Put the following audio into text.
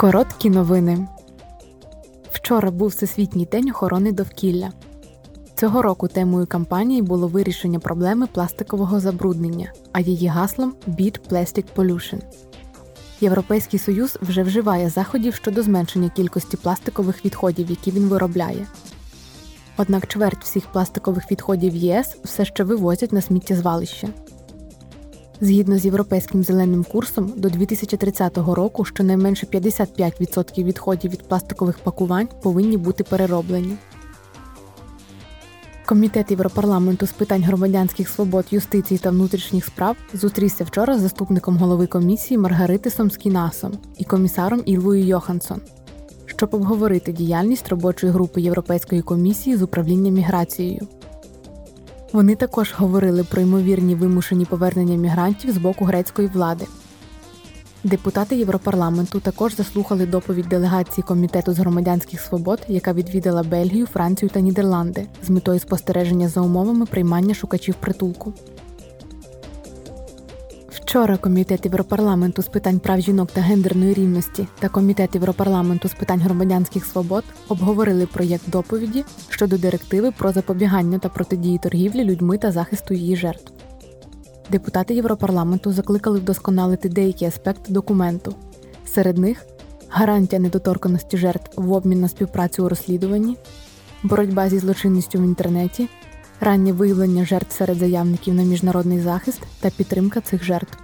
Короткі новини. Вчора був Всесвітній день охорони довкілля. Цього року темою кампанії було вирішення проблеми пластикового забруднення, а її гаслом Beat Plastic Pollution. Європейський Союз вже вживає заходів щодо зменшення кількості пластикових відходів, які він виробляє. Однак чверть всіх пластикових відходів ЄС все ще вивозять на сміттєзвалище. Згідно з європейським зеленим курсом, до 2030 року щонайменше 55% відходів від пластикових пакувань повинні бути перероблені. Комітет Європарламенту з питань громадянських свобод, юстиції та внутрішніх справ зустрівся вчора з заступником голови комісії Маргаритисом Скінасом і комісаром Ілвою Йоханссон, щоб обговорити діяльність робочої групи Європейської комісії з управління міграцією. Вони також говорили про ймовірні вимушені повернення мігрантів з боку грецької влади. Депутати Європарламенту також заслухали доповідь делегації Комітету з громадянських свобод, яка відвідала Бельгію, Францію та Нідерланди з метою спостереження за умовами приймання шукачів притулку. Вчора Комітет Європарламенту з питань прав жінок та гендерної рівності та Комітет Європарламенту з питань громадянських свобод обговорили проєкт доповіді щодо директиви про запобігання та протидії торгівлі людьми та захисту її жертв. Депутати Європарламенту закликали вдосконалити деякі аспекти документу. Серед них гарантія недоторканості жертв в обмін на співпрацю у розслідуванні, боротьба зі злочинністю в інтернеті, раннє виявлення жертв серед заявників на міжнародний захист та підтримка цих жертв.